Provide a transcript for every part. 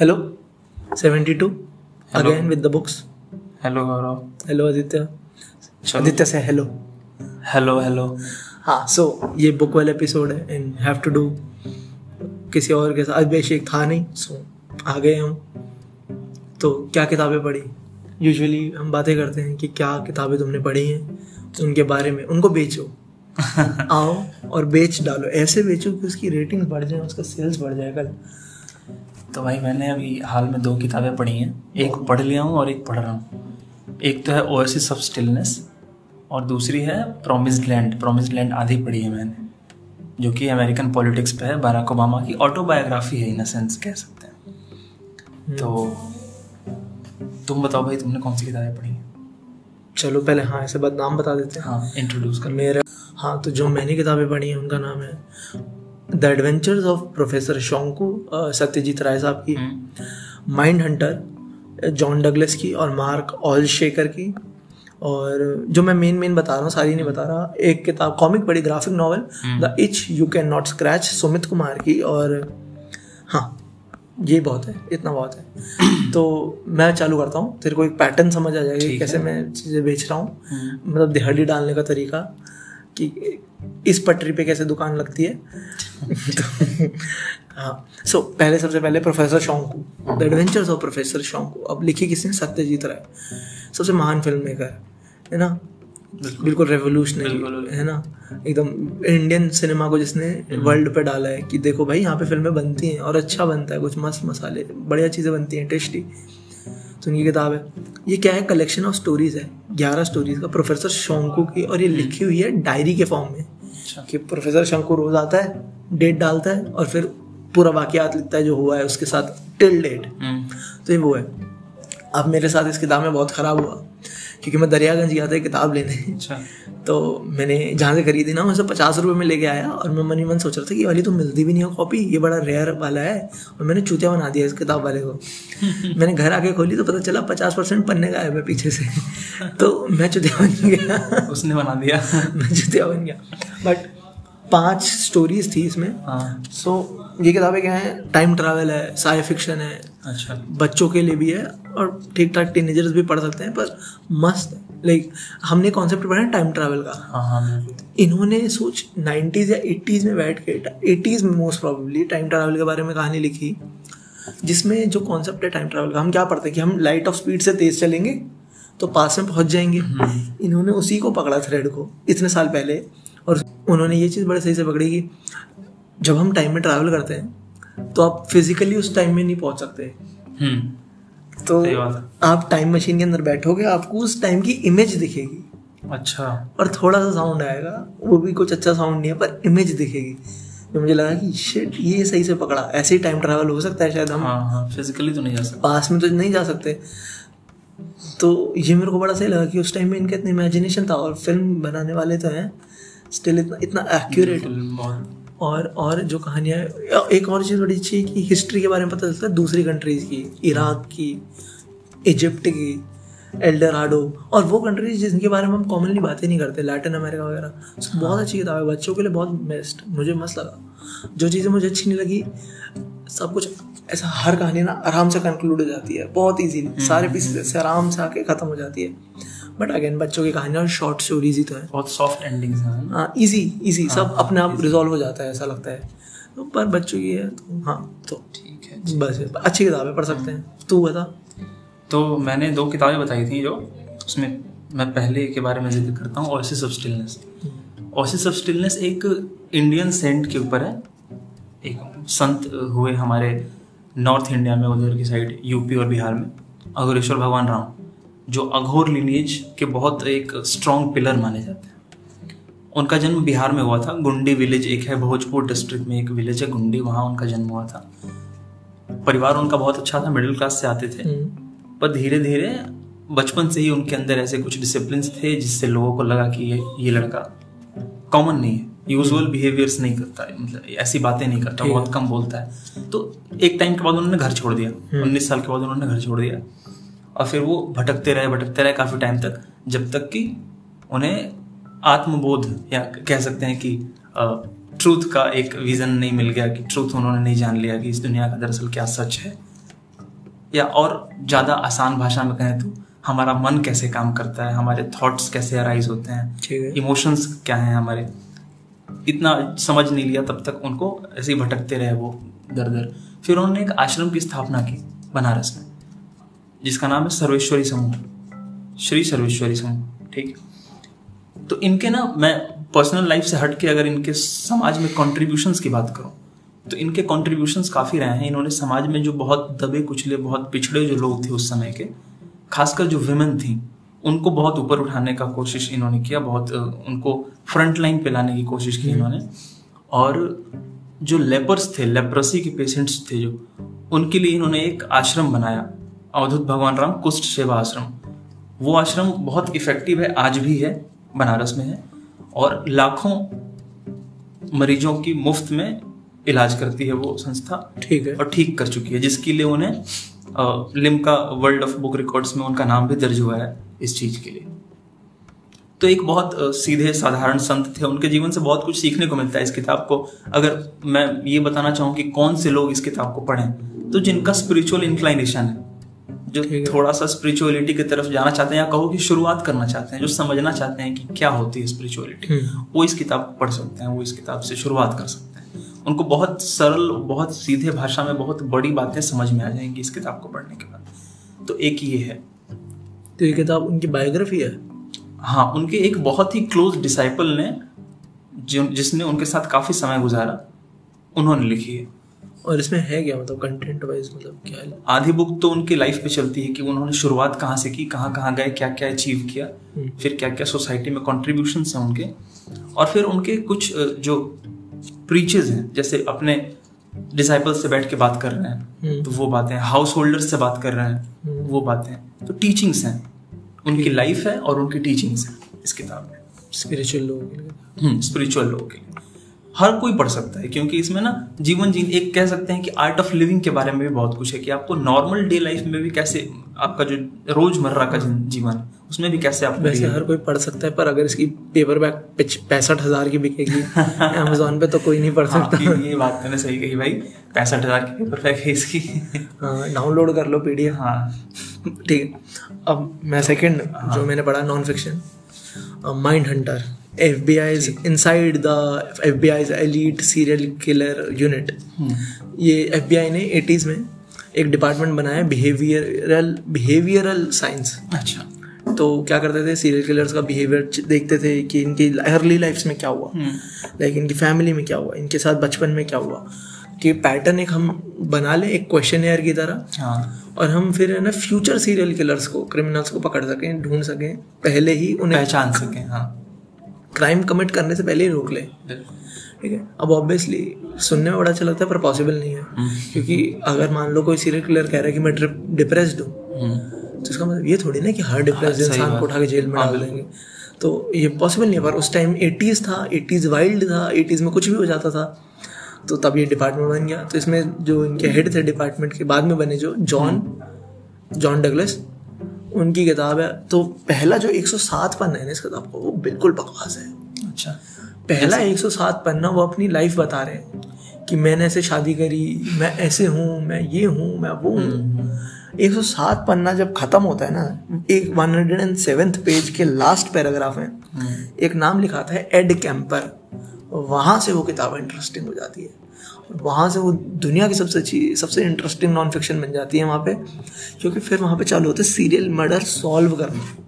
Hello 72 again with the books hello Gaurav hello Aditya Aditya से hello hello hello हाँ सो ये book वाला episode है एंड हैव टू डू किसी और के साथ अभिषेक था नहीं सो आ गए हम तो क्या किताबें पढ़ी यूजुअली हम बातें करते हैं कि क्या किताबें तुमने पढ़ी हैं तो उनके बारे में उनको बेचो आओ और बेच डालो ऐसे बेचो कि उसकी रेटिंग्स बढ़ जाए उसका सेल्स बढ़ जाए कल तो भाई मैंने अभी हाल में दो किताबें पढ़ी हैं। एक पढ़ लिया हूँ और एक पढ़ रहा हूँ। एक तो है ओएसिस ऑफ़ स्टिलनेस और दूसरी है प्रोमिस्ड लैंड प्रोमिस्ड लैंड आधी पढ़ी है मैंने जो कि अमेरिकन पॉलिटिक्स पे है। बाराक ओबामा की ऑटोबायोग्राफी है इन सेंस कह सकते हैं। तो तुम बताओ भाई तुमने कौन सी किताबें पढ़ी हैं? चलो पहले हाँ ऐसे बात नाम बता देते हैं। हाँ इंट्रोड्यूस कर। मेरा हाँ तो जो मैंने किताबें पढ़ी हैं उनका नाम है the adventures of professor Shonku Satyajit Ray साहब की माइंड हंटर जॉन डगलस की और मार्क ऑल शेकर की। और जो मैं मेन मेन बता रहा हूँ सारी नहीं बता रहा एक किताब कॉमिक पढ़ी graphic novel the itch you can not scratch Sumit Kumar की और हाँ ये बहुत है इतना बहुत है। तो मैं चालू करता हूँ तेरे को एक पैटर्न समझ आ जाएगा कैसे मैं चीज़ें बेच रहा हूँ। हम्म, मतलब दिहाड़ी डालने का तरीका कि इस पटरी पे कैसे दुकान लगती है? तो हाँ। सो so, पहले सबसे पहले professor Shonku the adventures of professor Shonku अब लिखी किसने? सत्यजीत राय। सबसे महान फ़िल्म मेकर है ना? बिल्कुल। रेवोल्यूशनरी। है ना? एकदम इंडियन सिनेमा को जिसने वर्ल्ड पे डाला है कि देखो भाई यहाँ पे फ़िल्में बनती हैं और अच्छा बनता है कुछ मस्त मसाले बढ़िया चीज़ें बनती हैं टेस्टी तो उनकी किताब है। ये क्या है? कलेक्शन ऑफ़ स्टोरीज है। ग्यारह स्टोरीज का। प्रोफेसर शोंकू की और ये लिखी हुई है डायरी के फॉर्म में। अच्छा। कि प्रोफेसर शंकु रोज आता है डेट डालता है और फिर पूरा वाकयात लिखता है जो हुआ है उसके साथ टिल डेट हम्म, तो ये वो है। अब मेरे साथ इस किताब में बहुत ख़राब हुआ। क्योंकि मैं दरियागंज गया था किताब लेने। अच्छा। तो मैंने जहाँ से खरीदी ना उसे पचास रुपये में लेके आया और मैं मनी मन सोच रहा था कि वाली तो मिलती भी नहीं हो कॉपी ये बड़ा रेयर वाला है और मैंने चूतिया बना दिया इस किताब वाले को। मैंने घर आके खोली तो पता चला पचास परसेंट पन्ने का है मैं पीछे से। तो मैं चूतिया बन गया। उसने बना दिया। मैं चूतिया बन गया। बट पाँच स्टोरीज थी इसमें। हाँ। सो ये किताबें क्या है? टाइम ट्रैवल है साइ फिक्शन है अच्छा। बच्चों के लिए भी है और ठीक ठाक टीनेजर्स भी पढ़ सकते हैं पर मस्त लाइक हमने कॉन्सेप्ट पढ़ा है टाइम ट्रैवल का। हाँ हाँ इन्होंने सोच 90s या 80s में बैठ के 80s में मोस्ट प्रोबेबली टाइम ट्रैवल के बारे में कहानी लिखी जिसमें जो कॉन्सेप्ट है टाइम ट्रैवल का हम क्या पढ़ते हैं कि हम लाइट ऑफ़ स्पीड से तेज चलेंगे तो पास में पहुँच जाएँगे। इन्होंने उसी को पकड़ा थ्रेड को इतने साल पहले और उन्होंने ये चीज़ बड़े सही से पकड़ी कि जब हम टाइम में ट्रैवल करते हैं तो आप फिजिकली उस टाइम में नहीं पहुँच सकते। हम्म। तो। आप टाइम मशीन के अंदर बैठोगे आपको उस टाइम की इमेज दिखेगी। अच्छा। और थोड़ा सा साउंड आएगा वो भी कुछ अच्छा साउंड नहीं है पर इमेज दिखेगी। तो मुझे लगा कि शिट ये सही से पकड़ा। ऐसे ही टाइम ट्रैवल हो सकता है शायद हम हाँ हाँ फिजिकली तो नहीं जा सकते। पास में तो नहीं जा सकते। तो ये मेरे को बड़ा सही लगा कि उस टाइम में इनका इतना इमेजिनेशन था और फ़िल्म बनाने वाले तो हैं। स्टिल इतना इतना एक्यूरेट और और जो कहानियाँ एक और चीज़ बड़ी अच्छी है कि हिस्ट्री के बारे में पता चलता है दूसरी कंट्रीज़ की इराक की इजिप्ट की एल्डराडो और वो कंट्रीज़ जिनके बारे में हम कॉमनली बातें नहीं करते लैटिन अमेरिका वगैरह। So, बहुत अच्छी किताब है बच्चों के लिए बहुत बेस्ट मुझे मस्त लगा। जो चीज़ें मुझे अच्छी नहीं लगी सब कुछ ऐसा हर कहानी ना आराम से कंक्लूड हो जाती है बहुत इजीली सारे पीसेस से आराम से आके ख़त्म हो जाती है। बट अगेन बच्चों की कहानी और शॉर्ट स्टोरीज ही तो है। बहुत सॉफ्ट एंडिंग्स हैं। हाँ इजी इजी सब अपने आप रिजॉल्व हो जाता है ऐसा लगता है। तो पर बच्चों की है तो हाँ तो ठीक है बस अच्छी किताबें पढ़ सकते हैं। तू बता। तो मैंने दो किताबें बताई थी जो उसमें मैं पहले के बारे में ज़िक्र करता हूँ oasis of stillness oasis of stillness एक इंडियन सेंट के ऊपर है। एक संत हुए हमारे नॉर्थ इंडिया में उधर की साइड यूपी और बिहार में अघोरेश्वर भगवान राम। जो अघोर लिनिएज के बहुत एक स्ट्रॉन्ग पिलर माने जाते हैं। उनका जन्म बिहार में हुआ था। गुंडी विलेज एक है भोजपुर डिस्ट्रिक्ट में एक विलेज है गुंडी वहाँ उनका जन्म हुआ था। परिवार उनका बहुत अच्छा था मिडिल क्लास से आते थे। हम्म, पर धीरे धीरे बचपन से ही उनके अंदर ऐसे कुछ डिसिप्लिन थे जिससे लोगों को लगा कि ये ये लड़का कॉमन नहीं है। यूजुअल बिहेवियर्स नहीं करता है मतलब ऐसी बातें नहीं करता बहुत कम बोलता है। तो एक टाइम के बाद उन्होंने घर छोड़ दिया। उन्नीस साल के बाद उन्होंने घर छोड़ दिया। और फिर वो भटकते रहे भटकते रहे काफ़ी टाइम तक जब तक कि उन्हें आत्मबोध या कह सकते हैं कि ट्रूथ का एक विजन नहीं मिल गया कि ट्रूथ उन्होंने नहीं जान लिया कि इस दुनिया का दरअसल क्या सच है। या और ज़्यादा आसान भाषा में कहें तो हमारा मन कैसे काम करता है हमारे थॉट्स कैसे अराइज होते हैं इमोशंस क्या हैं हमारे। इतना समझ नहीं लिया तब तक उनको ऐसे ही भटकते रहे वो दर दर फिर उन्होंने एक आश्रम की स्थापना की बनारस में। जिसका नाम है सर्वेश्वरी समूह। श्री सर्वेश्वरी समूह, ठीक? तो इनके ना, मैं पर्सनल लाइफ से हट के अगर इनके समाज में कॉन्ट्रीब्यूशंस की बात करूँ तो इनके कॉन्ट्रीब्यूशंस काफ़ी रहे हैं। इन्होंने समाज में जो बहुत दबे कुचले, बहुत पिछड़े जो लोग थे उस समय के, खासकर जो विमेन थी, उनको बहुत ऊपर उठाने का कोशिश इन्होंने किया, बहुत उनको फ्रंट लाइन पे लाने की कोशिश की इन्होंने। और जो लेपर्स थे लेप्रसी के पेशेंट्स थे जो, उनके लिए इन्होंने एक आश्रम बनाया। अवधुत भगवान राम कुष्ठ सेवा आश्रम। वो आश्रम बहुत इफ़ेक्टिव है आज भी है बनारस में है और लाखों मरीजों की मुफ़्त में इलाज करती है वो संस्था। ठीक है। और ठीक कर चुकी है जिसके लिए उन्हें Limca world of book records में उनका नाम भी दर्ज हुआ है इस चीज़ के लिए। तो एक बहुत सीधे साधारण संत थे उनके जीवन से बहुत कुछ सीखने को मिलता है इस किताब को। अगर मैं ये बताना चाहूँ कि कौन से लोग इस किताब को पढ़ें तो जिनका स्पिरिचुअल इंक्लाइनेशन है जो थोड़ा सा स्पिरिचुअलिटी की तरफ़ जाना चाहते हैं या कहो कि शुरुआत करना चाहते हैं जो समझना चाहते हैं कि क्या होती है स्पिरिचुअलिटी हम्म। वो इस किताब को पढ़ सकते हैं वो इस किताब से शुरुआत कर सकते हैं। उनको बहुत सरल बहुत सीधे भाषा में बहुत बड़ी बातें समझ में आ जाएँगी इस किताब को पढ़ने के बाद। तो एक ये है। तो ये किताब उनकी बायोग्राफी है? हाँ उनके एक बहुत ही क्लोज डिसाइपल ने जिसने उनके साथ काफ़ी समय गुजारा उन्होंने लिखी है। और इसमें है क्या मतलब कंटेंट वाइज मतलब क्या है? आधी बुक तो उनकी लाइफ पे चलती है कि उन्होंने शुरुआत कहाँ से की कहाँ कहाँ गए क्या क्या अचीव किया हम्म। फिर क्या क्या सोसाइटी में कॉन्ट्रीब्यूशन हैं उनके और फिर उनके कुछ जो प्रीचेज हैं जैसे अपने डिसाइपल से बैठ के बात कर रहे हैं हम्म। तो वो बातें हाउस होल्डर से बात कर रहे हैं हम्म। वो बातें तो टीचिंग्स हैं। उनकी लाइफ है और उनकी टीचिंग्स हैं इस किताब में। स्पिरिचुअल लोगों के लिए। स्पिरिचुअल लोगों के लिए। हर कोई पढ़ सकता है क्योंकि इसमें ना जीवन जीन एक कह सकते हैं कि आर्ट ऑफ़ लिविंग के बारे में भी बहुत कुछ है कि आपको नॉर्मल डे लाइफ में भी कैसे आपका जो रोज़मर्रा का जीवन उसमें भी कैसे आप वैसे हर कोई पढ़ सकता है पर अगर इसकी पेपर बैग पैंसठ हज़ार की बिकेगी अमेजोन पे तो कोई नहीं पढ़ हाँ, सकता। ये बात मैंने सही कही भाई पैंसठ हज़ार की पेपर बैग है इसकी। डाउनलोड हाँ, कर लो पीडीएफ हाँ। ठीक है अब मैं सेकेंड हाँ। जो मैंने पढ़ा non fiction mind hunter F B I inside the F B I elite serial killer unit ये एफ़ बी आई ने एटीज़ में एक डिपार्टमेंट बनाया बिहेवियरल बिहेवियरल साइंस अच्छा। तो क्या करते थे? सीरियल किलर्स का बिहेवियर देखते थे कि इनकी अर्ली लाइफ में क्या हुआ। लाइक इनकी फैमिली में क्या हुआ? इनके साथ बचपन में क्या हुआ? कि पैटर्न एक हम बना लें एक क्वेश्चन एयर की तरह। हाँ. और हम फिर है ना फ्यूचर सीरियल किलर्स को क्रिमिनल्स को पकड़ सकें ढूंढ सकें पहले ही उन्हें पहचान सकें हाँ। क्राइम कमिट करने से पहले ही रोक ले। ठीक है? अब ऑब्वियसली सुनने में बड़ा अच्छा लगता है पर पॉसिबल नहीं है। हम्म। क्योंकि अगर मान लो कोई सीरियल किलर कह रहा है कि मैं डिप्रेस्ड हूँ हम्म। तो इसका मतलब ये थोड़ी ना कि हर डिप्रेस हाँ, इंसान को उठा के जेल में डाल हाँ, देंगे। तो ये पॉसिबल नहीं है पर उस टाइम एटीज़ था एटीज़ वाइल्ड था एटीज़ में कुछ भी हो जाता था तो तब ये डिपार्टमेंट बन गया। तो इसमें जो इनके हेड थे डिपार्टमेंट के बाद में बने जो जॉन जॉन डगलस उनकी किताब है। तो पहला जो 107 पन्ना है ना इस किताब का वो बिल्कुल बकवास है। अच्छा। पहला 107 पन्ना वो अपनी लाइफ बता रहे हैं कि मैंने ऐसे शादी करी मैं ऐसे हूँ मैं ये हूँ मैं वो हूँ। हम्म। एक सौ सात पन्ना जब खत्म होता है ना एक one hundred and seventh page के लास्ट पैराग्राफ में हम्म। एक नाम लिखा था एड कैंपर वहाँ से वो किताब इंटरेस्टिंग हो जाती है। वहाँ से वो दुनिया की सबसे अच्छी सबसे इंटरेस्टिंग नॉन फिक्शन बन जाती है वहाँ पे क्योंकि फिर वहाँ पे चालू होते सीरियल मर्डर सॉल्व करना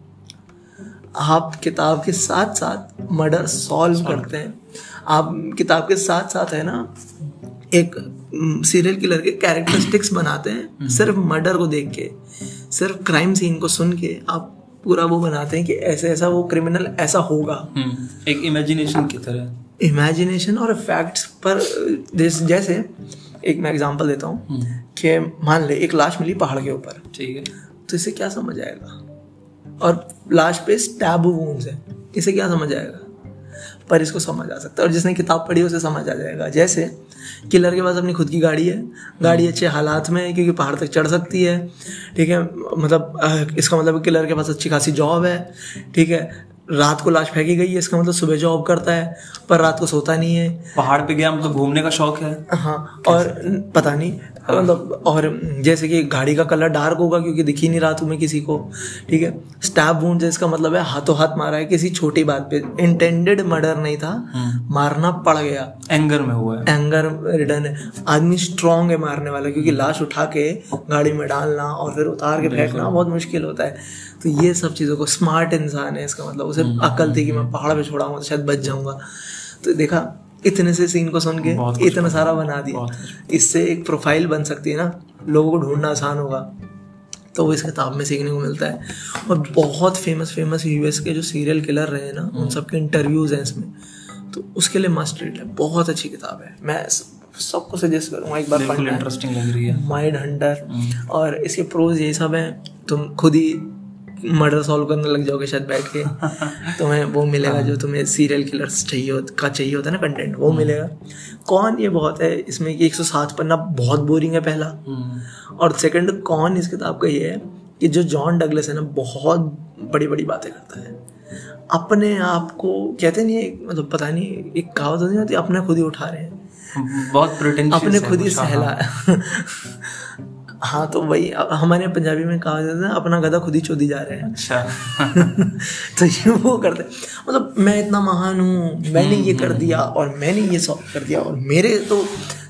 आप किताब के साथ साथ मर्डर सॉल्व करते हैं आप किताब के साथ साथ है ना एक सीरियल किलर के कैरेक्टरिस्टिक्स बनाते हैं हम्म। सिर्फ़ मर्डर को देख के सिर्फ़ क्राइम सीन को सुन के आप पूरा वो बनाते हैं कि ऐसे ऐसा वो क्रिमिनल ऐसा होगा हम्म। एक इमेजिनेशन की तरह इमेजिनेशन और फैक्ट्स पर जैसे एक मैं एग्जांपल देता हूँ हम्म। कि मान ले एक लाश मिली पहाड़ के ऊपर। ठीक है। तो इसे क्या समझ आएगा? और लाश पे स्टैब वूंड्स है इसे क्या समझ आएगा? पर इसको समझ आ सकता है और जिसने किताब पढ़ी उसे समझ आ जाएगा। जैसे किलर के पास अपनी खुद की गाड़ी है। गाड़ी अच्छे हालात में है क्योंकि पहाड़ तक चढ़ सकती है। ठीक है मतलब इसका मतलब किलर के पास अच्छी खासी जॉब है। ठीक है रात को लाश फेंकी गई है इसका मतलब सुबह जॉब करता है पर रात को सोता नहीं है। पहाड़ पे गया मतलब घूमने का शौक है? हाँ और पता नहीं मतलब और जैसे कि गाड़ी का कलर डार्क होगा क्योंकि दिखी ही नहीं रहा तुम्हें किसी को ठीक है? स्टैब वूंड जिसका मतलब है हाथों हाथ मारा है किसी छोटी बात पे। इंटेंडेड मर्डर नहीं था मारना पड़ गया। एंगर में हुआ है। एंगर रिटर्न है। आदमी स्ट्रांग है मारने वाला क्योंकि लाश उठा के गाड़ी में डालना और फिर उतार के फेंकना बहुत मुश्किल होता है। तो ये सब चीज़ों को स्मार्ट इंसान है इसका मतलब उसे अकल थी कि मैं पहाड़ पे छोड़ाऊँगा तो शायद बच जाऊँगा। तो देखा इतने से सीन को सुन के इतना सारा बना दिया। इससे एक प्रोफ़ाइल बन सकती है ना लोगों को ढूंढना आसान होगा। तो वो इस किताब में सीखने को मिलता है। और बहुत फ़ेमस फ़ेमस यूएस के जो सीरियल किलर रहे हैं ना उन सबके इंटरव्यूज़ हैं इसमें। तो उसके लिए मस्ट रीड है। बहुत अच्छी किताब है। मैं सबको सजेस्ट करूँगा एक बार पढ़ना इंटरेस्टिंग लग रही है। माइंड हंटर और इसके प्रोज यही सब हैं। तुम खुद ही मर्डर सॉल्व करने लग जाओगे शायद बैठ के। तुम्हें वो मिलेगा जो तुम्हें सीरियल किलर्स चाहिए हो, का चाहिए होता है ना कंटेंट वो मिलेगा। कौन ये बहुत है इसमें कि 107 पन्ना बहुत बोरिंग है पहला। हम्म, और सेकंड कौन इस किताब का ये है कि जो जॉन डगलस है ना बहुत बड़ी बड़ी बातें करता है। अपने आप को कहते नहीं है मतलब पता नहीं एक कहावत होती होती अपने खुद ही उठा रहे हैं। बहुत अपने खुद ही। सहला हाँ तो वही हमारे पंजाबी में कहा जाता है अपना गधा खुद ही चोदी जा रहे हैं। अच्छा। तो ये वो करते मतलब मैं इतना महान हूँ मैंने ये कर दिया और मैंने ये सॉल्व कर दिया और मेरे तो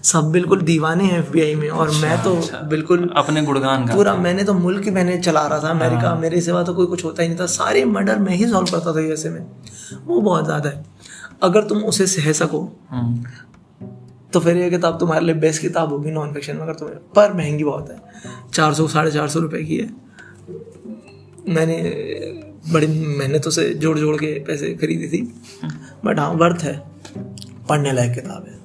सब बिल्कुल दीवाने हैं एफबीआई में और मैं तो बिल्कुल अपने गुणगान का पूरा मैंने तो मुल्क मैंने चला रहा था। अमेरिका मेरे सिवा तो कोई कुछ होता ही नहीं था। सारे मर्डर मैं ही सॉल्व करता था यूएसए में। वो बहुत ज़्यादा है। अगर तुम उसे सह सको हम्म, तो फिर ये किताब तुम्हारे लिए बेस्ट किताब होगी नॉन फिक्शन में अगर तुम्हें पर महँगी बहुत है। चार सौ साढ़े चार सौ रुपये की है। मैंने बड़ी मेहनतों से जोड़ जोड़ के पैसे खरीदी थी। बट हाँ वर्थ है। पढ़ने लायक किताब है।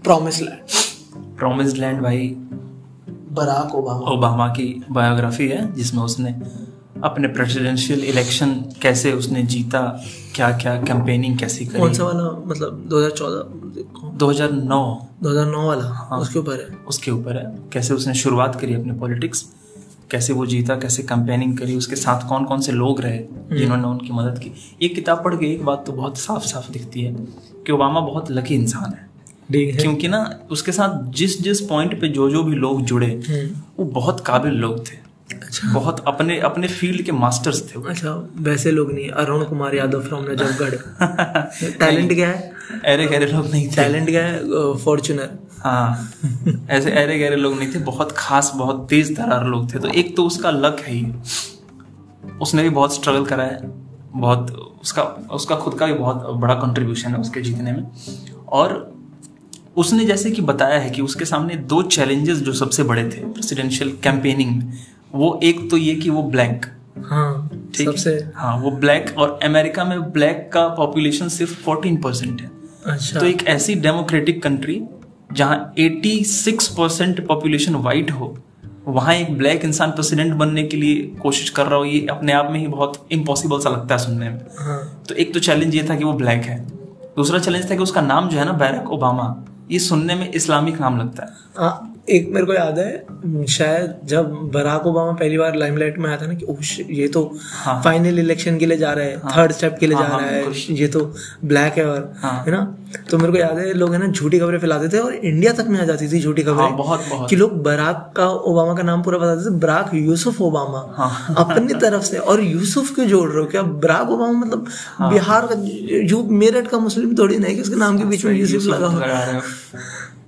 प्रॉमिस लैंड प्रॉमिस्ड लैंड भाई बराक ओबामा ओबामा की बायोग्राफी है जिसमें उसने अपने प्रेसिडेंशियल इलेक्शन कैसे उसने जीता क्या क्या कैंपेनिंग कैसी करी? कौन सा वाला मतलब 2014 2009 2009 वाला हाँ, उसके ऊपर है? उसके ऊपर है। कैसे उसने शुरुआत करी अपने पॉलिटिक्स कैसे वो जीता कैसे कैंपेनिंग करी? उसके साथ कौन कौन से लोग रहे जिन्होंने उनकी मदद की? ये किताब पढ़ के एक बात तो बहुत साफ़ साफ़ दिखती है कि ओबामा बहुत लकी इंसान है। है। क्योंकि ना उसके साथ जिस जिस पॉइंट पे जो जो भी लोग जुड़े हम्म, वो बहुत काबिल लोग थे। अच्छा। बहुत अपने अपने फ़ील्ड के मास्टर्स थे अच्छा वैसे लोग नहीं अरुण कुमार यादव फ्रॉम नजफगढ़ टैलेंट क्या है? अरे गहरे लोग नहीं थे। टैलेंट क्या है? फॉर्चुनर हाँ ऐसे अरे गहरे लोग नहीं थे बहुत खास बहुत तेज तरार लोग थे। तो एक तो उसका लक है ही उसने भी बहुत स्ट्रगल करा है। बहुत उसका उसका खुद का भी बहुत बड़ा कंट्रीब्यूशन है उसके जीतने में। और उसने जैसे कि बताया है कि उसके सामने दो चैलेंजेस जो सबसे बड़े थे प्रेसिडेंशियल कैंपेनिंग में। वो एक तो ये कि वो ब्लैक हाँ ठीक है? सबसे हाँ वो ब्लैक और अमेरिका में ब्लैक का पॉपुलेशन सिर्फ़ 14 परसेंट है। अच्छा। तो एक ऐसी डेमोक्रेटिक कंट्री जहाँ 86 परसेंट पॉपुलेशन वाइट हो वहाँ एक ब्लैक इंसान प्रेसिडेंट बनने के लिए कोशिश कर रहा हो ये अपने आप में ही बहुत इम्पॉसिबल सा लगता है सुनने में। हाँ। तो एक तो चैलेंज ये था कि वो ब्लैक है। दूसरा चैलेंज था कि उसका नाम जो है ना बैरक ओबामा ये सुनने में इस्लामिक नाम लगता है। हाँ एक मेरे को याद है शायद जब बराक ओबामा पहली बार लाइमलाइट में आया था ना कि ओह ये तो हाँ। फाइनल इलेक्शन के लिए जा रहा है हाँ, थर्ड स्टेप के लिए हाँ, जा हाँ, रहा है ये तो ब्लैक है और हाँ। है ना? तो मेरे को याद है लोग है ना झूठी खबरें फैलाते थे और इंडिया तक में आ जाती थी झूठी हाँ, खबरें बहुत बहुत। कि लोग बराक का ओबामा का नाम पूरा बताते थे बराक यूसुफ ओबामा। हाँ। अपनी तरफ़ से। और यूसुफ क्यों जोड़ रहे हो? क्या बराक ओबामा मतलब हाँ। बिहार का यू मेरठ का मुस्लिम थोड़ी नहीं कि उसके नाम के बीच में यूसुफ लगा हो।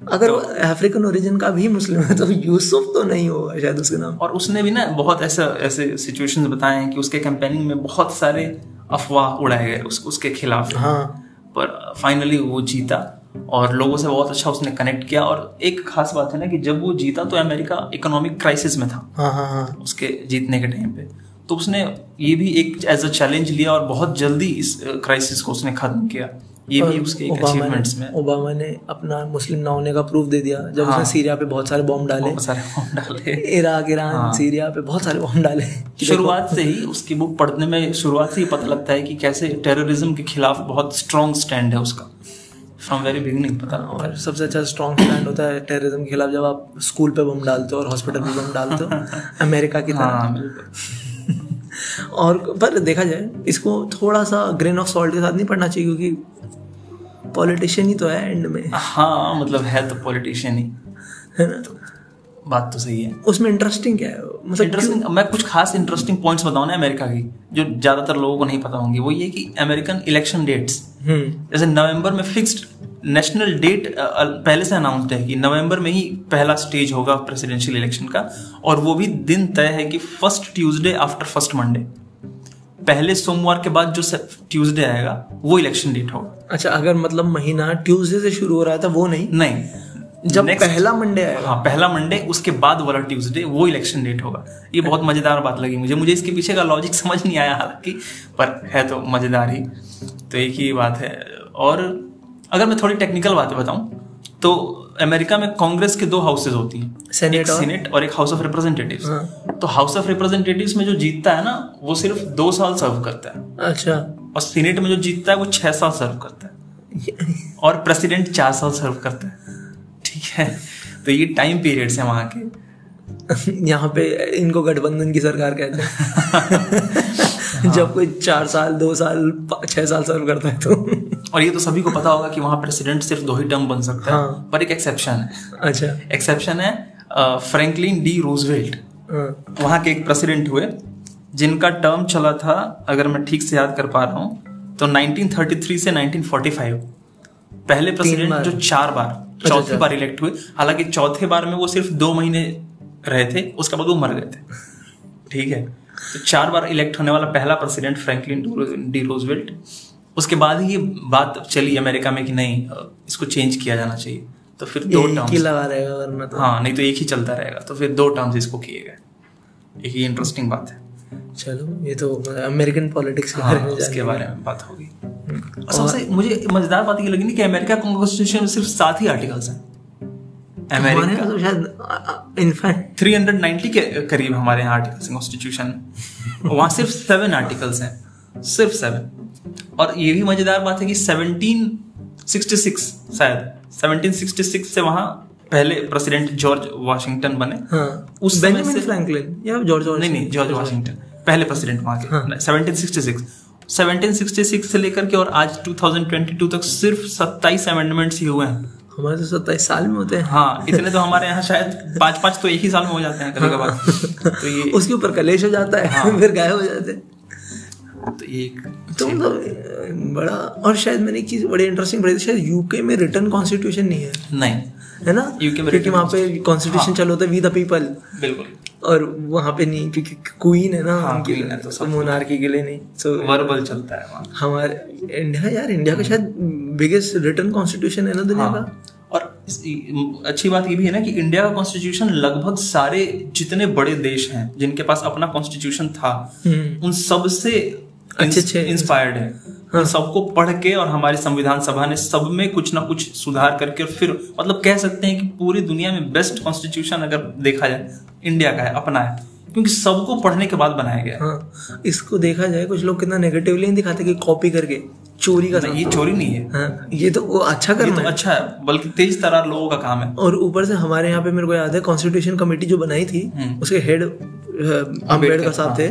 अगर वो अफ्रीकन ओरिजिन का भी मुस्लिम है तो यूसुफ तो नहीं होगा शायद उसके नाम। और उसने भी ना बहुत ऐसा ऐसे सिचुएशंस बताए हैं कि उसके कैंपेनिंग में बहुत सारे अफवाह उड़ाए गए उस, उसके खिलाफ। हाँ। पर फाइनली वो जीता और लोगों से बहुत अच्छा उसने कनेक्ट किया और एक खास बात है ना कि जब वो जीता तो अमेरिका इकोनॉमिक क्राइसिस में था। हाँ हाँ हाँ। उसके जीतने के टाइम पे। तो उसने ये भी एक एज अ चैलेंज लिया और बहुत जल्दी इस क्राइसिस को उसने खत्म किया। ये भी उसके अचीवमेंट्स में। ओबामा ने अपना मुस्लिम ना होने का प्रूफ दे दिया। जब हाँ। उसने सीरिया पे बहुत सारे बॉम्ब डाले। बहुत सारे बॉम्ब डाले। इराक ईरान हाँ, सीरिया पे बहुत सारे बॉम्ब डाले। शुरुआत से ही उसकी बुक पढ़ने में शुरुआत से ही पता लगता है कि कैसे टेररिज्म के खिलाफ बहुत स्ट्रॉन्ग स्टैंड है उसका। फ्रॉम वेरी बिगिनिंग पता लगता और सबसे अच्छा स्ट्रॉन्ग स्टैंड होता है टेररिज्म के खिलाफ जब आप स्कूल पे बम डालते हो और हॉस्पिटल पे बम डालते हो। अमेरिका की तरह। हाँ और पर देखा जाए इसको थोड़ा सा ग्रेन ऑफ़ सॉल्ट के साथ नहीं पढ़ना चाहिए क्योंकि पॉलिटिशियन ही तो है एंड में। हाँ मतलब है तो पॉलिटिशियन ही। है ना? तो बात तो सही है। उसमें इंटरेस्टिंग क्या है? मतलब इंटरेस्टिंग मैं कुछ खास इंटरेस्टिंग पॉइंट्स बताऊँ ना अमेरिका की जो ज़्यादातर लोगों को नहीं पता होंगे वो ये कि अमेरिकन इलेक्शन डेट्स हम्म। जैसे नवंबर में फिक्स्ड नेशनल डेट पहले से अनाउंस्ड है कि नवंबर में ही पहला स्टेज होगा प्रेसिडेंशियल इलेक्शन का और वो भी दिन तय है कि first Tuesday after first Monday पहले सोमवार के बाद जो ट्यूसडे आएगा वो इलेक्शन डेट होगा। अच्छा अगर मतलब महीना ट्यूसडे से शुरू हो रहा था वो नहीं? नहीं। जब Next- पहला मंडे आएगा। हाँ पहला मंडे उसके बाद वाला ट्यूसडे वो इलेक्शन डेट होगा। ये बहुत मज़ेदार बात लगी मुझे। मुझे इसके पीछे का लॉजिक समझ नहीं आया हालाँकि पर है तो मज़ेदार ही। तो एक ही बात है। और अगर मैं थोड़ी टेक्निकल बातें बताऊँ तो अमेरिका में कांग्रेस के दो हाउसेज होती हैं। Senate एक और- सीनेट और एक हाउस ऑफ़ रिप्रेजेंटेटिव्स हाँ। तो हाउस ऑफ़ रिप्रेजेंटेटिव्स में जो जीतता है ना वो सिर्फ़ दो साल सर्व करता है। अच्छा। और सीनेट में जो जीतता है वो छह साल सर्व करता है। और प्रेसिडेंट चार साल सर्व करता है। ठीक है? तो ये टाइम पीरियड्स है वहाँ के। यहाँ पे इनको गठबंधन की सरकार कहते हैं। हाँ। जब कोई चार साल दो साल छह साल सर्व करता है तो। और ये तो सभी को पता होगा कि वहाँ प्रेसिडेंट सिर्फ़ दो ही टर्म बन सकता है हाँ। पर एक एक्सेप्शन है। अच्छा। एक्सेप्शन है फ्रैंकलिन डी रूजवेल्ट वहाँ के एक प्रेसिडेंट हुए जिनका टर्म चला था अगर मैं ठीक से याद कर पा रहा हूँ तो 1933 से 1945 पहले प्रेसिडेंट। जो चार बार अच्छा, चौथी अच्छा। बार इलेक्ट हुए। हालाँकि चौथे बार में वो सिर्फ़ दो महीने रहे थे उसके बाद वो मर गए थे। ठीक है? तो चार बार इलेक्ट होने वाला पहला प्रेसिडेंट फ्रैंकलिन डी रोजवेल्ट उसके बाद ही ये बात चली अमेरिका में कि नहीं इसको चेंज किया जाना चाहिए। तो फिर दो ही टर्म्स लगा रहेगा वरना तो। हाँ नहीं तो एक ही चलता रहेगा। तो फिर दो टर्म्स इसको किए गए। एक ही इंटरेस्टिंग बात है। चलो ये तो अमेरिकन पॉलिटिक्स के हाँ, बारे में उसके बारे में बात होगी। और सबसे मुझे मज़ेदार बात ये लगी नहीं कि अमेरिका कॉन्स्टिट्यूशन में सिर्फ़ सात ही आर्टिकल्स हैं। अमेरिका तो शायद इनफैक्ट 390 के करीब हमारे यहाँ आर्टिकल्स कॉन्स्टिट्यूशन वहाँ सिर्फ़ सेवन आर्टिकल्स हैं। सिर्फ़ सेवन और ये भी मज़ेदार बात है कि 1766 शायद 1766 से वहाँ पहले प्रेसिडेंट जॉर्ज वाशिंगटन बने। हाँ। उस समय से- फ्रैंकलिन या जॉर्ज नहीं नहीं जॉर्ज वाशिंगटन पहले प्रेसिडेंट वहाँ के। 1766 1766 से लेकर के और आज 2022 तक सिर्फ़ 27 अमेंडमेंट्स ही हुए हैं। हमारे तो सत्ताईस साल में होते हैं। हाँ इतने तो हमारे यहाँ शायद पाँच पाँच तो एक ही साल में हो जाते हैं कभी कभार। तो ये उसके ऊपर कलेश हो जाता है हाँ। फिर गायब हो जाते हैं। तो ये एक तो मतलब बड़ा और शायद मैंने एक चीज़ बड़ी इंटरेस्टिंग पढ़ी थी शायद यूके में रिटर्न कॉन्स्टिट्यूशन नहीं है। नहीं। है ना? UK में क्योंकि वहाँ पे कॉन्स्टिट्यूशन चालू होता है वी द पीपल बिल्कुल। और वहाँ पे नहीं क्योंकि क्वीन है ना हाँ, उनकी है तो सब- मोनार्की के लिए नहीं। सो वर्बल चलता है हमारे इंडिया यार इंडिया का शायद बिगेस्ट रिटर्न कॉन्स्टिट्यूशन है ना दुनिया का। हाँ। और इस- अच्छी बात ये भी है ना कि इंडिया का कॉन्स्टिट्यूशन लगभग सारे जितने बड़े देश हैं जिनके पास अपना कॉन्स्टिट्यूशन था हम्म। उन सबसे अच्छे अच्छे- इंस्पायर्ड है। उन सबको पढ़ के और हमारे संविधान सभा ने सब में कुछ ना कुछ सुधार करके और फिर मतलब कह सकते हैं कि पूरी दुनिया में बेस्ट कॉन्स्टिट्यूशन अगर देखा जाए इंडिया का है अपना है। क्योंकि सबको पढ़ने के बाद बनाया गया हाँ। इसको देखा जाए कुछ लोग कितना नेगेटिवली नहीं दिखाते कि कॉपी करके चोरी का नहीं, ये चोरी नहीं है। हाँ ये तो वो अच्छा ये करना तो है। अच्छा है बल्कि तेज तरार लोगों का काम है। और ऊपर से हमारे यहाँ पे मेरे को याद है कॉन्स्टिट्यूशन कमेटी जो बनाई थी हम्म। उसके हेड अंबेडकर साहब थे।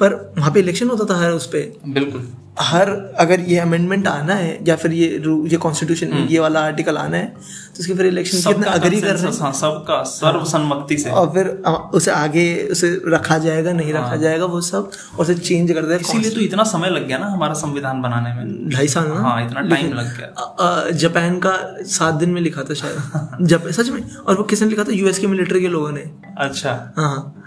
पर वहाँ पे इलेक्शन होता था हर उस पे? बिल्कुल। हर अगर ये अमेंडमेंट आना है या फिर ये ये कॉन्स्टिट्यूशन ये वाला आर्टिकल आना है तो उसके फिर इलेक्शन कितना अग्री कर रहे consensus, हाँ, सबका सर्वसम्मति से। और फिर उसे आगे उसे रखा जाएगा नहीं हाँ। रखा जाएगा वो सब और उसे चेंज कर देगा। इसीलिए तो इतना समय लग गया ना हमारा संविधान बनाने में। ढाई साल ना? हाँ इतना टाइम लग गया। जापान का सात दिन में लिखा था शायद। सच में? और वो किसने लिखा था? यूएस के मिलिट्री के लोगों ने। अच्छा। हाँ।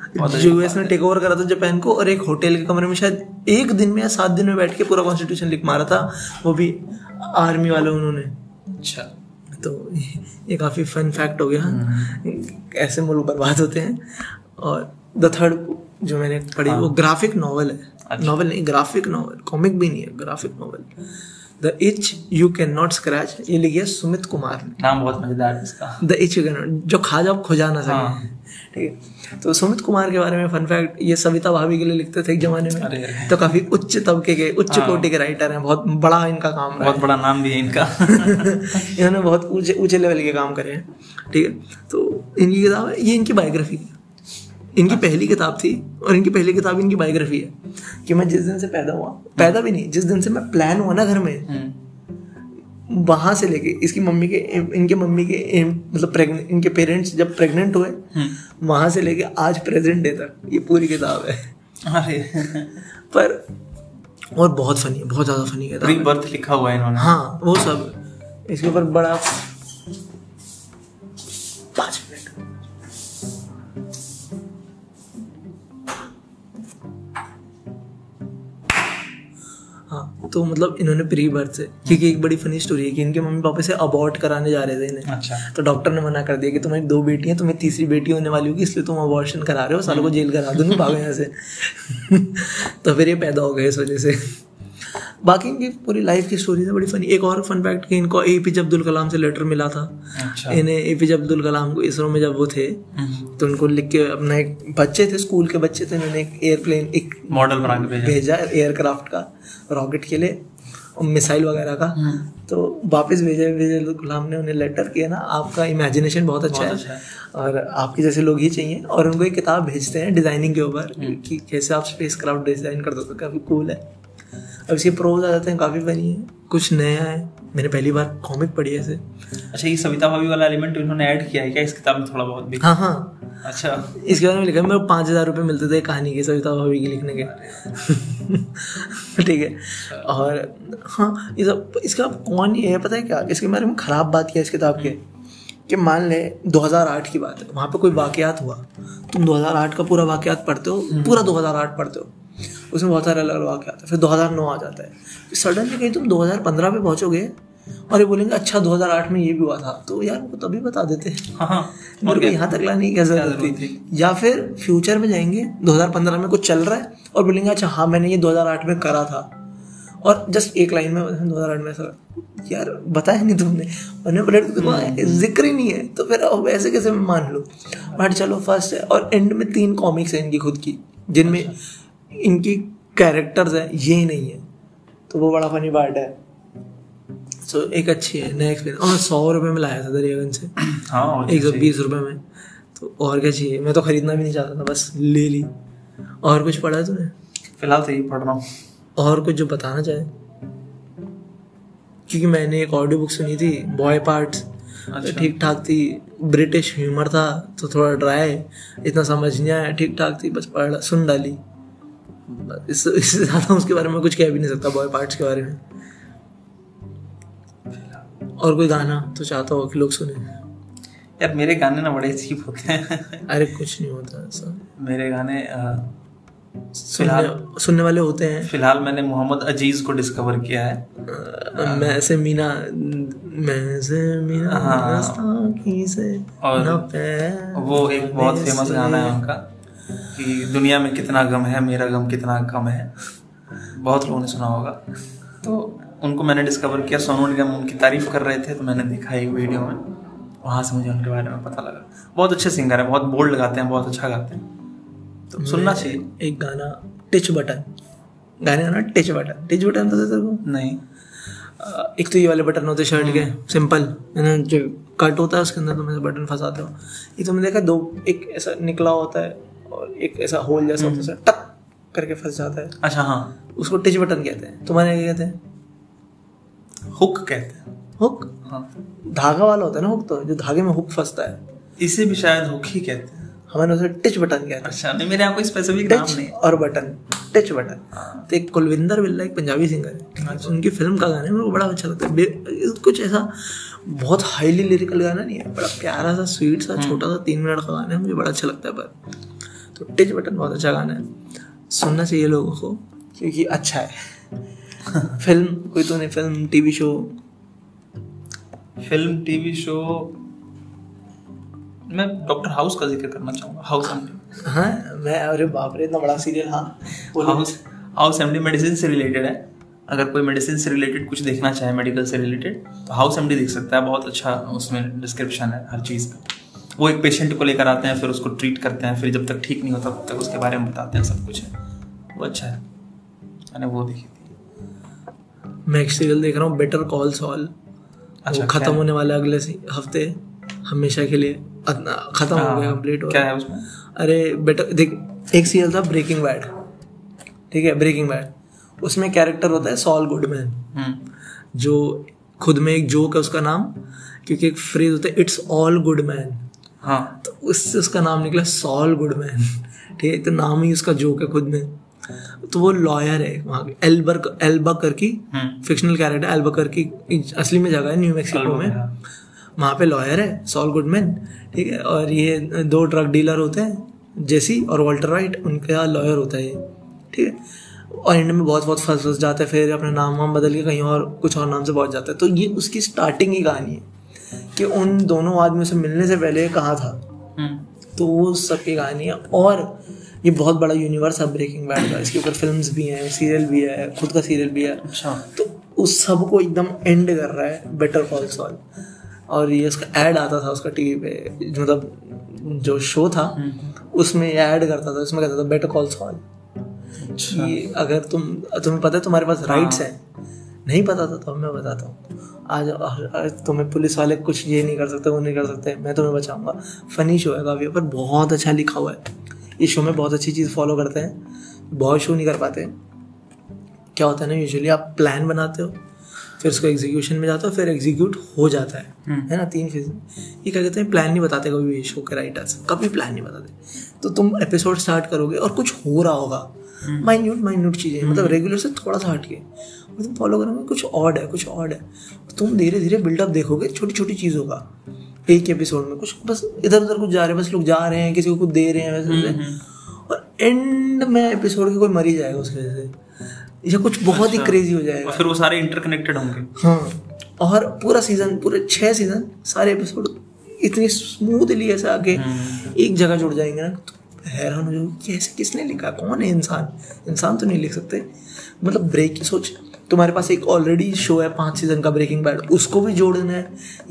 यूएस ने टेक ओवर करा था जापान को और एक होटल के कमरे में शायद एक दिन में या सात दिन में बैठ के पूरा कॉन्स्टिट्यूशन लिख मारा था वो भी आर्मी वाले उन्होंने। अच्छा। तो ये- काफ़ी फन फैक्ट हो गया। ऐसे मुल्क बर्बाद होते हैं। और द थर्ड जो मैंने पढ़ी वो ग्राफिक नॉवल है। नॉवल नहीं ग्राफिक नॉवल कॉमिक भी नहीं है graphic novel the itch you can not scratch ये लिखी है सुमित कुमार ने। नाम बहुत मज़ेदार है इसका। The itch you can not जो खा जाओ खुजा ना सके। ठीक है। तो सुमित कुमार के बारे में फन फैक्ट ये सविता भाभी के लिए लिखते थे एक जमाने में। तो काफ़ी उच्च तबके के उच्च कोटि के राइटर हैं बहुत बड़ा इनका काम है बहुत बड़ा नाम भी है इनका। इन्होंने बहुत ऊँचे ऊँचे लेवल के काम करे हैं ठीक है? तो इनकी किताब है ये इनकी बायोग्राफी है। इनकी पहली किताब थी और इनकी पहली किताब इनकी बायोग्राफी है कि मैं जिस दिन से पैदा हुआ पैदा भी नहीं जिस दिन से मैं प्लान हुआ ना घर में हम्म, वहाँ से लेके इसकी मम्मी के इनके मम्मी के मतलब प्रेग्नेंट इनके पेरेंट्स जब प्रेग्नेंट हुए हम्म। वहाँ से लेके आज प्रेजेंट डे तक ये पूरी किताब है। अरे। पर और बहुत फनी है बहुत ज़्यादा फनी किताब है। बर्थ लिखा हुआ है इन्होंने। हाँ वो सब। इसके ऊपर बड़ा तो मतलब इन्होंने प्री बर्थ से क्योंकि एक बड़ी फनी स्टोरी है कि इनके मम्मी पापा से अबॉर्ट कराने जा रहे थे इन्हें। अच्छा। तो डॉक्टर ने मना कर दिया कि तुम्हारी दो बेटी है तुम्हें तीसरी बेटी होने वाली होगी इसलिए तुम अबॉर्शन करा रहे हो सालों को जेल करा दूँगी भागो यहाँ से। तो फिर ये पैदा हो गए इस वजह से। बाकी इनकी पूरी लाइफ की स्टोरी है बड़ी फनी एक और फन फैक्ट कि इनको ए पी जे अब्दुल कलाम से लेटर मिला था। अच्छा। इन्हें ए पी जे अब्दुल कलाम को इसरो में जब वो थे हम्म। तो उनको लिख के अपना एक बच्चे थे स्कूल के बच्चे थे इन्होंने एक एयरप्लेन एक मॉडल बना के भेजा। एयरक्राफ्ट का रॉकेट के लिए और मिसाइल वगैरह का। हम्म, तो वापस भेजे भेजे गुलाम ने उन्हें लेटर किया ना आपका इमेजिनेशन बहुत अच्छा बहुत है। अच्छा है। और आपके जैसे लोग ही चाहिए। और उनको एक किताब भेजते हैं डिज़ाइनिंग के ऊपर कि कैसे आप स्पेस क्राफ्ट डिज़ाइन कर दो तो काफ़ी कूल है। अब इसके प्रोज आ जाते हैं काफ़ी फनी है। कुछ नया है। मैंने पहली बार कॉमिक पढ़ी है इसे। अच्छा ये सविता भाभी वाला एलिमेंट इन्होंने ऐड किया है क्या? इस किताब में थोड़ा बहुत भी? हाँ हाँ। अच्छा। इसके बारे में लिखा है मेरे पाँच हज़ार रुपये मिलते थे कहानी के सविता भाभी की लिखने के। ठीक है। और हाँ ये सब इसका कौन ये है पता है क्या? इसके बारे में खराब बात किया इस किताब के? कि मान ले 2008 की बात है वहाँ पे कोई वाकयात हुआ। तुम 2008 का पूरा वाकयात पढ़ते हो पूरा 2008 पढ़ते हो। उसमें बहुत सारे अलग अलग वाकयात है। फिर 2009 आ जाता है। फिर सडनली कहीं तुम 2015 पे पहुंचोगे और ये बोलेंगे अच्छा 2008 में ये भी हुआ था। तो यार वो तभी बता देते हाँ। हाँ मेरे को यहाँ तक लाने की क्या ज़रूरत थी? या फिर फ्यूचर में जाएँगे 2015 में कुछ चल रहा है और बोलेंगे अच्छा हाँ मैंने ये 2008 में करा था। और जस्ट एक लाइन में 2008 में ऐसा यार बताया नहीं तुमने। मैंने बोला तो ज़िक्र ही नहीं है। तो फिर अब ऐसे कैसे मैं मान लूँ? बट चलो फ़र्स्ट है। और एंड में तीन कॉमिक्स हैं इनकी खुद की जिनमें इनकी कैरेक्टर्स हैं ये ही नहीं है। तो वो बड़ा फनी पार्ट है। सो so, एक अच्छी है नया एक्सपीरियंस और मैं सौ रुपये में लाया था दरियागंज से। हाँ एक सौ बीस रुपये में। तो और क्या चाहिए मैं तो खरीदना भी नहीं चाहता था बस ले ली। और कुछ पढ़ा है तूने? फ़िलहाल तो यही पढ़ रहा हूँ। और कुछ जो बताना चाहे? क्योंकि मैंने एक ऑडियो बुक सुनी थी बॉय पार्ट्स अच्छा। ठीक ठाक थी। ब्रिटिश ह्यूमर था तो थोड़ा ड्राई इतना समझ नहीं आया ठीक ठाक थी बस पढ़ सुन डाली। बस इससे ज़्यादा उसके बारे में कुछ कह भी नहीं सकता बॉय पार्ट्स के बारे में। और कोई गाना तो चाहता हो कि लोग सुने? यार मेरे गाने ना बड़े चीप होते हैं। अरे कुछ नहीं होता ऐसा। मेरे गाने अ, सुनने सुनने वाले होते हैं। फ़िलहाल मैंने मोहम्मद अज़ीज़ को डिस्कवर किया है। अ, मैं से मीना मैं से मीना हाँ। से और वो एक बहुत फ़ेमस गाना है उनका। कि दुनिया में कितना गम है मेरा गम कितना कम है। बहुत लोगों ने सुना होगा। तो उनको मैंने डिस्कवर किया सोनू निगम उनकी तारीफ़ कर रहे थे तो मैंने देखा एक वीडियो में। वहाँ से मुझे उनके बारे में पता लगा। बहुत अच्छे सिंगर हैं बहुत बोल्ड गाते हैं बहुत अच्छा गाते हैं। तो सुनना चाहिए। एक गाना टिच बटन गाने का ना टिच बटन टिच बटन तो तेरे को? नहीं। एक तो ये वाले बटन होते शर्ट के सिंपल है ना जो कट होता है उसके अंदर तुम ऐसे बटन फंसाते हो। ये तुमने देखा दो एक ऐसा निकला होता है। और एक ऐसा होल जैसा होता है टक करके फंस जाता है। अच्छा हाँ। उसको टिच बटन कहते हैं। तुम्हारे क्या कहते हैं? हुक कहते हैं। हुक हाँ। धागा वाला होता है ना हुक तो जो धागे में हुक फंसता है। इसे भी शायद हुक ही कहते हैं। हमारे उसे टिच बटन कहते हैं। अच्छा नहीं मेरे यहाँ कोई स्पेसिफिक नाम नहीं और बटन टच बटन। तो एक कुलविंदर बिल्ला एक पंजाबी सिंगर है। उनकी फ़िल्म का गाना है मेरे को बड़ा अच्छा लगता है। कुछ ऐसा बहुत हाईली लिरिकल गाना नहीं है बड़ा प्यारा सा स्वीट सा छोटा सा तीन मिनट का गाना है मुझे बड़ा अच्छा लगता है पर। तो टच बटन बहुत अच्छा गाना है। सुनना चाहिए लोगों को क्योंकि अच्छा है। फ़िल्म कोई तो नहीं film TV show. Film TV show. मैं डॉक्टर हाउस का ज़िक्र करना चाहूँगा हाउस एमडी। हाँ मैं अरे बाप रे इतना बड़ा सीरियल हाँ। हाउस हाउस एमडी मेडिसिन से रिलेटेड है। अगर कोई मेडिसिन से रिलेटेड कुछ देखना चाहे मेडिकल से रिलेटेड तो हाउस एमडी देख सकता है। बहुत अच्छा उसमें डिस्क्रिप्शन है हर चीज़ का। वो एक पेशेंट को लेकर आते हैं फिर उसको ट्रीट करते हैं फिर जब तक ठीक नहीं होता तब तक उसके बारे में बताते हैं सब कुछ है। वो अच्छा है। मैंने वो देखी थी। मैं एक सीरियल देख रहा हूँ बेटर कॉल सॉल अच्छा, खत्म होने वाला है अगले हफ़्ते हमेशा के लिए। खत्म हो हाँ, गया कंप्लीट हो क्या गया। है उसमें? अरे बेटा देख एक सीरियल था ब्रेकिंग बैड ठीक है ब्रेकिंग बैड उसमें कैरेक्टर होता है सॉल गुडमैन हम्म। जो खुद में एक जोक है उसका नाम क्योंकि एक फ्रेज होता है इट्स ऑल गुड मैन हाँ तो उससे उसका नाम निकला सॉल गुडमैन ठीक है तो नाम ही उसका जोक है खुद में। तो वो लॉयर है वहाँ एल्बर एल्बकर की फिक्शनल कैरेक्टर एल्बकर की असली में जगह है न्यू मैक्सिको में। वहाँ पे लॉयर है सॉल गुडमैन ठीक है और ये दो ड्रग डीलर होते हैं जेसी और वॉल्टर राइट उनके लॉयर होता है ये। ठीक है और एंड में बहुत बहुत फंस फंस जाता है फिर अपना नाम वाम बदल के कहीं और कुछ और नाम से पहुँच जाता है। तो ये उसकी स्टार्टिंग की कहानी है। कि उन दोनों आदमियों से मिलने से पहले कहाँ था। हम्म। तो वो सबकी कहानी है और ये बहुत बड़ा यूनिवर्स है ब्रेकिंग बैड का। इसके ऊपर फिल्म्स भी हैं सीरियल भी है खुद का सीरियल भी है। अच्छा। तो उस सबको एकदम एंड कर रहा है बेटर कॉल सॉल और ये उसका ऐड आता था उसका टीवी पे मतलब जो शो था उसमें ये ऐड करता था उसमें कहता था बेटर कॉल सॉल कि अगर तुम तुम्हें पता है तुम्हारे पास राइट्स हैं? नहीं पता था तो मैं बताता हूँ। आज तुम्हें पुलिस वाले कुछ ये नहीं कर सकते वो नहीं कर सकते मैं तुम्हें बचाऊँगा। फनी शो है काफ़ी पर बहुत अच्छा लिखा हुआ है। इस शो में बहुत अच्छी चीज़ फॉलो करते हैं बहुत शो नहीं कर पाते। क्या होता है ना यूजुअली आप प्लान बनाते हो फिर उसको एग्जीक्यूशन में जाते हो फिर एग्जीक्यूट हो जाता है। है ना तीन फ़ेज़ ये क्या कहते हैं प्लान नहीं बताते कभी भी शो के राइटर्स कभी प्लान नहीं बताते। तो तुम एपिसोड स्टार्ट करोगे और कुछ हो रहा होगा। माइन्यूट माइन्यूट चीज़ें मतलब रेगुलर से थोड़ा सा हट तुम फॉलो करोगे कुछ ऑड है कुछ ऑड है। तुम धीरे धीरे बिल्डअप देखोगे छोटी छोटी चीज़ों का। एक एपिसोड में कुछ बस इधर उधर कुछ जा रहे हैं बस लोग जा रहे हैं किसी को कुछ दे रहे हैं वैसे वैसे। और एंड में एपिसोड के कोई मर जाएगा उसकी वजह से। या कुछ बहुत अच्छा। ही क्रेजी हो जाएगा। फिर वो सारे इंटरकनेक्टेड होंगे। हाँ। और पूरा सीज़न पूरे छः सीज़न सारे एपिसोड इतनी स्मूथली ऐसे आके एक जगह जुड़ जाएँगे ना। तो हैरान हो जाओगे कैसे किसने लिखा कौन है इंसान? इंसान तो नहीं लिख सकते। मतलब ब्रेक सोच। तुम्हारे पास एक ऑलरेडी शो है पाँच सीज़न का ब्रेकिंग बैड उसको भी जोड़ना है।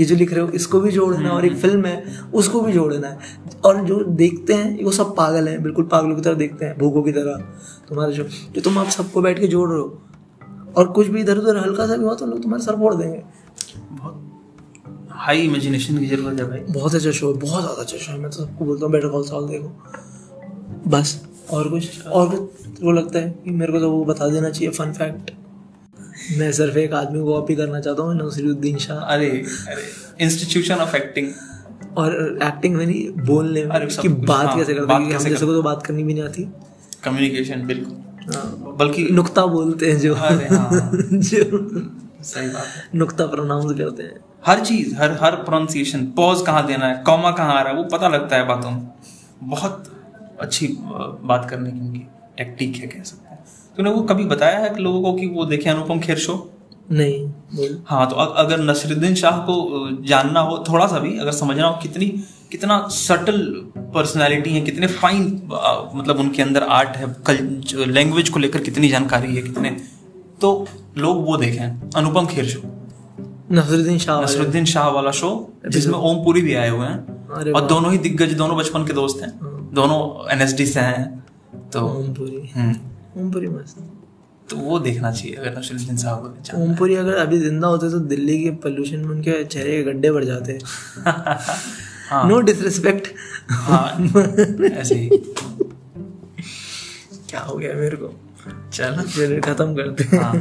ये जो लिख रहे हो इसको भी जोड़ना है और एक फ़िल्म है उसको भी जोड़ना है। और जो देखते हैं वो सब पागल हैं बिल्कुल पागलों की तरह देखते हैं भूखों की तरह। तुम्हारा शो जो तुम आप सबको बैठ के जोड़ रहे हो। और कुछ भी इधर उधर हल्का सा भी हुआ तो लोग तुम्हारे सर फोड़ देंगे। बहुत हाई इमेजिनेशन की ज़रूरत है भाई। बहुत अच्छा शो है बहुत ज़्यादा अच्छा शो है। मैं तो सबको बोलता हूँ बेटर कॉल सॉल देखो। बस। और कुछ? और कुछ वो लगता है कि मेरे को तो वो बता देना चाहिए फन फैक्ट मैं सिर्फ़ एक आदमी को कॉपी करना चाहता हूँ नसरुद्दीन शाह। अरे अरे इंस्टीट्यूशन ऑफ़ एक्टिंग और एक्टिंग में नहीं बोलने में कि बात हाँ, कैसे करते हैं हम जैसे को तो बात करनी भी नहीं आती। कम्युनिकेशन बिल्कुल। हाँ, बल्कि नुक्ता बोलते हैं जो। अरे हाँ। जो सही बात है। नुक्ता प्रोनाउंस करते हैं। हर चीज़ हर हर प्रोनाउंसिएशन पॉज कहाँ देना है कॉमा कहाँ आ रहा है वो पता लगता है बातों में। बहुत अच्छी बात करने की उनकी। टेक्टिक है कह सकते तूने वो कभी बताया है कि लोगों को कि वो देखे अनुपम खेर शो? नहीं हाँ तो अगर नसरुद्दीन शाह को जानना हो थोड़ा सा भी अगर समझना हो कितनी कितना सटल पर्सनालिटी है कितने फाइन मतलब उनके अंदर आर्ट है लैंग्वेज को लेकर कितनी जानकारी है कितने। तो लोग वो देखें अनुपम खेर शो। नसरुद्दीन शाह नसरुद्दीन शाह वाला शो जिसमें ओम पुरी भी आए हुए हैं। और दोनों ही दिग्गज दोनों बचपन के दोस्त हैं। दोनों एनएसडी से हैं तो ओमपुरी हम्म। ओमपुरी मस्त। तो वो देखना चाहिए अगर नसरुद्दीन साहब को ओमपुरी अगर अभी ज़िंदा होते तो दिल्ली के पोल्यूशन में उनके चेहरे के गड्ढे बढ़ जाते। हाँ। नो डिसरिस्पेक्ट हाँ ऐसे ही। क्या हो गया मेरे को? चलो। फिर खत्म करते हैं। हाँ।